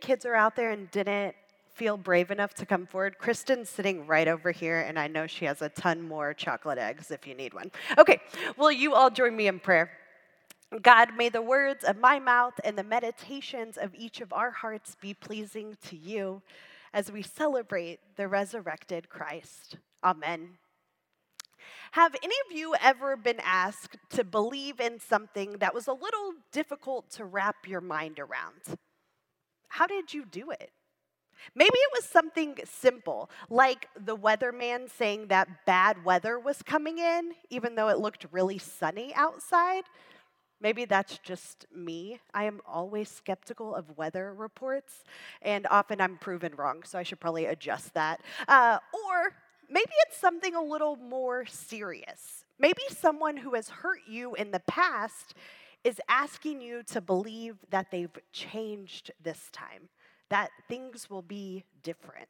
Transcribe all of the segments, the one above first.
kids are out there and didn't feel brave enough to come forward, Kristen's sitting right over here, and I know she has a ton more chocolate eggs if you need one. Okay, will you all join me in prayer? God, may the words of my mouth and the meditations of each of our hearts be pleasing to you as we celebrate the resurrected Christ. Amen. Have any of you ever been asked to believe in something that was a little difficult to wrap your mind around? How did you do it? Maybe it was something simple, like the weatherman saying that bad weather was coming in, even though it looked really sunny outside. Maybe that's just me. I am always skeptical of weather reports, and often I'm proven wrong, so I should probably adjust that. Uh, or maybe it's something a little more serious. Maybe someone who has hurt you in the past is asking you to believe that they've changed this time that things will be different.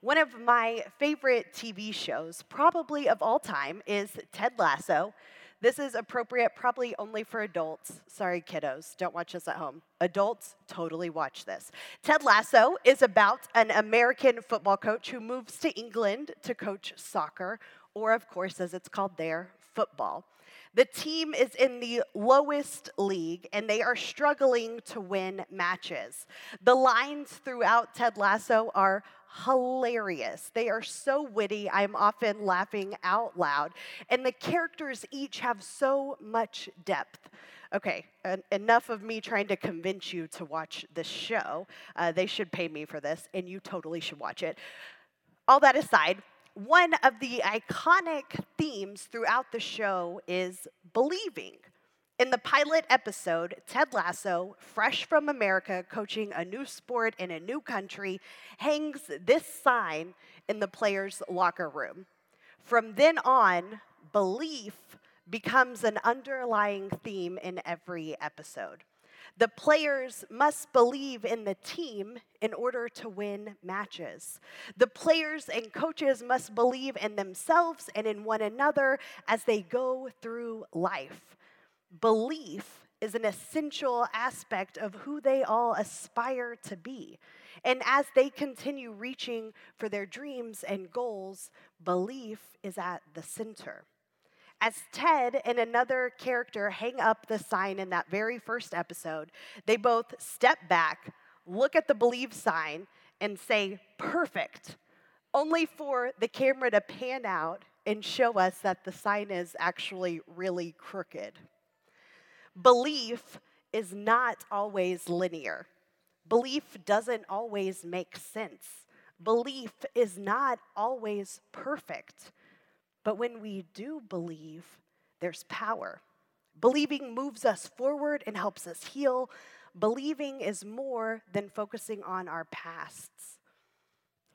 One of my favorite TV shows, probably of all time, is Ted Lasso. This is appropriate probably only for adults. Sorry, kiddos, don't watch this at home. Adults, totally watch this. Ted Lasso is about an American football coach who moves to England to coach soccer, or, of course, as it's called there, football. The team is in the lowest league and they are struggling to win matches. The lines throughout Ted Lasso are hilarious. They are so witty, I'm often laughing out loud. And the characters each have so much depth. Okay, enough of me trying to convince you to watch this show. Uh, they should pay me for this, and you totally should watch it. All that aside, one of the iconic themes throughout the show is believing. In the pilot episode, Ted Lasso, fresh from America, coaching a new sport in a new country, hangs this sign in the players' locker room. From then on, belief becomes an underlying theme in every episode. The players must believe in the team in order to win matches. The players and coaches must believe in themselves and in one another as they go through life. Belief is an essential aspect of who they all aspire to be. And as they continue reaching for their dreams and goals, belief is at the center. As Ted and another character hang up the sign in that very first episode, they both step back, look at the believe sign, and say, perfect, only for the camera to pan out and show us that the sign is actually really crooked. Belief is not always linear. Belief doesn't always make sense. Belief is not always perfect. But when we do believe, there's power. Believing moves us forward and helps us heal. Believing is more than focusing on our pasts.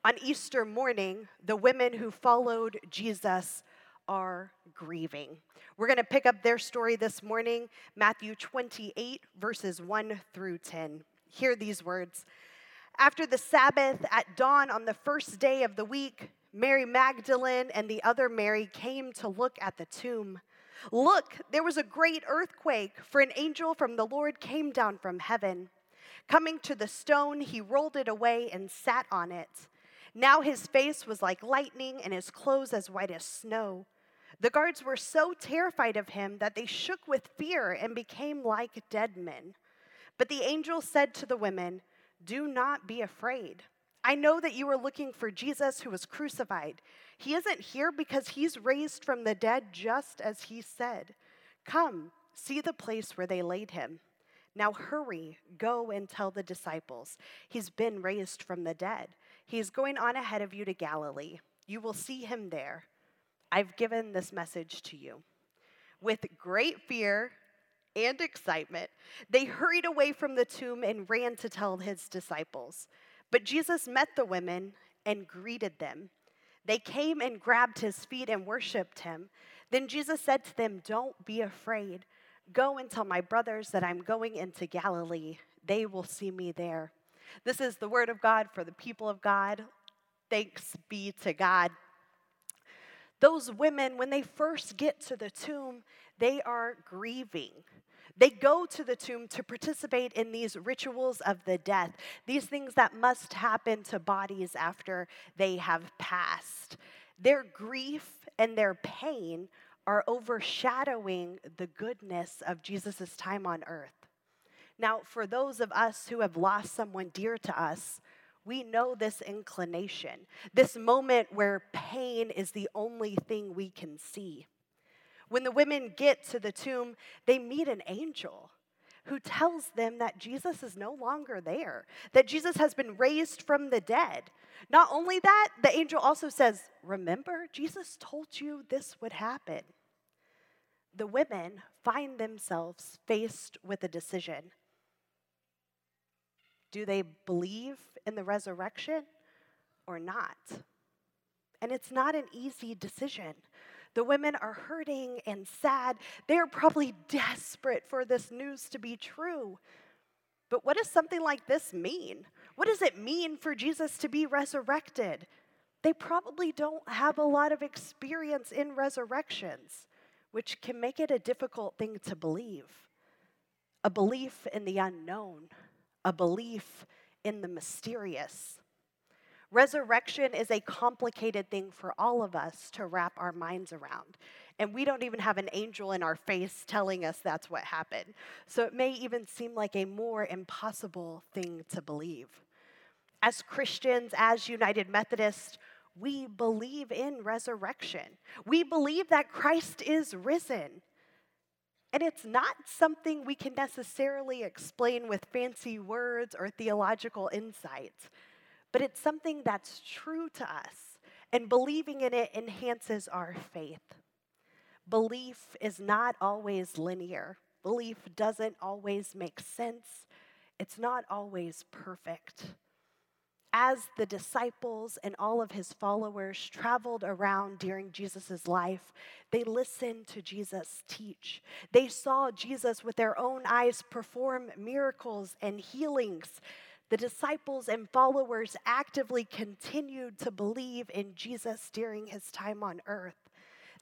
On Easter morning, the women who followed Jesus are grieving. We're going to pick up their story this morning, Matthew 28, verses 1 through 10. Hear these words. After the Sabbath, at dawn on the first day of the week, Mary Magdalene and the other Mary came to look at the tomb. Look, there was a great earthquake, for an angel from the Lord came down from heaven. Coming to the stone, he rolled it away and sat on it. Now his face was like lightning and his clothes as white as snow. The guards were so terrified of him that they shook with fear and became like dead men. But the angel said to the women, Do not be afraid. I know that you are looking for Jesus who was crucified. He isn't here because he's raised from the dead just as he said. Come, see the place where they laid him. Now hurry, go and tell the disciples. He's been raised from the dead. He's going on ahead of you to Galilee. You will see him there. I've given this message to you. With great fear and excitement, they hurried away from the tomb and ran to tell his disciples. But Jesus met the women and greeted them. They came and grabbed his feet and worshiped him. Then Jesus said to them, Don't be afraid. Go and tell my brothers that I'm going into Galilee. They will see me there. This is the word of God for the people of God. Thanks be to God. Those women, when they first get to the tomb, they are grieving. They go to the tomb to participate in these rituals of the death, these things that must happen to bodies after they have passed. Their grief and their pain are overshadowing the goodness of Jesus' time on earth. Now, for those of us who have lost someone dear to us, we know this inclination, this moment where pain is the only thing we can see. When the women get to the tomb, they meet an angel who tells them that Jesus is no longer there, that Jesus has been raised from the dead. Not only that, the angel also says, Remember, Jesus told you this would happen. The women find themselves faced with a decision. Do they believe in the resurrection or not? And it's not an easy decision. The women are hurting and sad. They're probably desperate for this news to be true. But what does something like this mean? What does it mean for Jesus to be resurrected? They probably don't have a lot of experience in resurrections, which can make it a difficult thing to believe. A belief in the unknown, a belief in the mysterious. Resurrection is a complicated thing for all of us to wrap our minds around. And we don't even have an angel in our face telling us that's what happened. So it may even seem like a more impossible thing to believe. As Christians, as United Methodists, we believe in resurrection. We believe that Christ is risen. And it's not something we can necessarily explain with fancy words or theological insights, but it's something that's true to us, and believing in it enhances our faith. Belief is not always linear, belief doesn't always make sense, it's not always perfect as the disciples and all of his followers traveled around during Jesus' life, they listened to Jesus teach. They saw Jesus with their own eyes perform miracles and healings. The disciples and followers actively continued to believe in Jesus during his time on earth.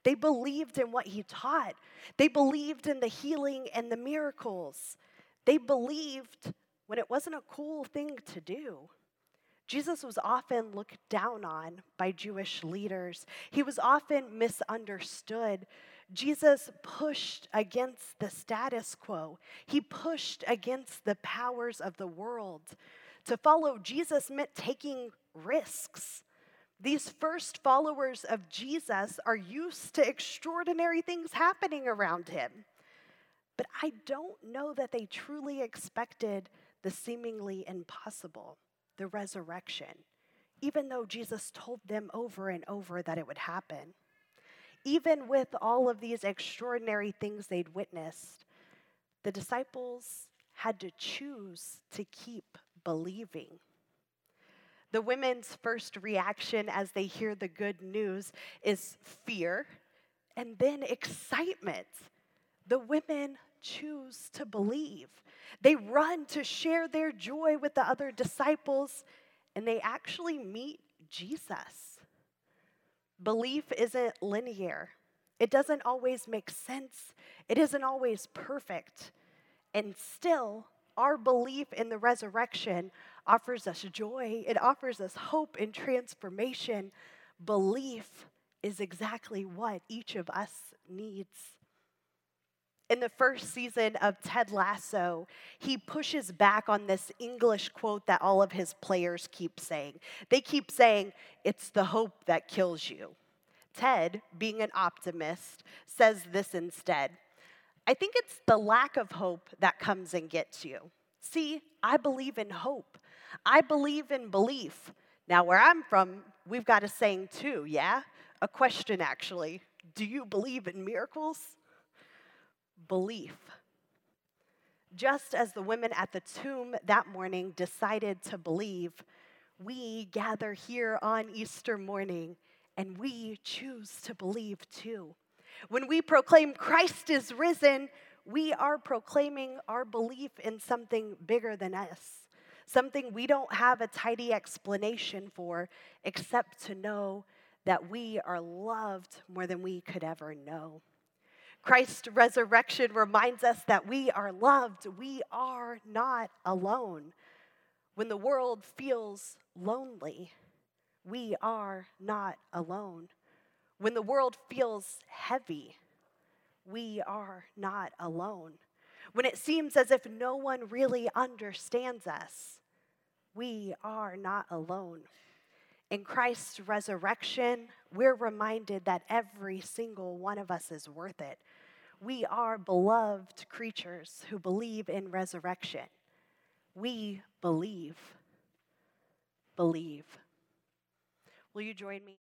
They believed in what he taught, they believed in the healing and the miracles. They believed when it wasn't a cool thing to do. Jesus was often looked down on by Jewish leaders. He was often misunderstood. Jesus pushed against the status quo, he pushed against the powers of the world. To follow Jesus meant taking risks. These first followers of Jesus are used to extraordinary things happening around him. But I don't know that they truly expected the seemingly impossible the resurrection, even though Jesus told them over and over that it would happen. Even with all of these extraordinary things they'd witnessed, the disciples had to choose to keep believing. The women's first reaction as they hear the good news is fear and then excitement. The women choose to believe. They run to share their joy with the other disciples, and they actually meet Jesus. Belief isn't linear, it doesn't always make sense, it isn't always perfect. And still, our belief in the resurrection offers us joy, it offers us hope and transformation. Belief is exactly what each of us needs in the first season of Ted Lasso, he pushes back on this English quote that all of his players keep saying. They keep saying, It's the hope that kills you. Ted, being an optimist, says this instead I think it's the lack of hope that comes and gets you. See, I believe in hope, I believe in belief. Now, where I'm from, we've got a saying too, yeah? A question actually. Do you believe in miracles? Belief. Just as the women at the tomb that morning decided to believe, we gather here on Easter morning and we choose to believe too. When we proclaim Christ is risen, we are proclaiming our belief in something bigger than us, something we don't have a tidy explanation for, except to know that we are loved more than we could ever know. Christ's resurrection reminds us that we are loved. We are not alone. When the world feels lonely, we are not alone. When the world feels heavy, we are not alone. When it seems as if no one really understands us, we are not alone. In Christ's resurrection, we're reminded that every single one of us is worth it. We are beloved creatures who believe in resurrection. We believe. Believe. Will you join me?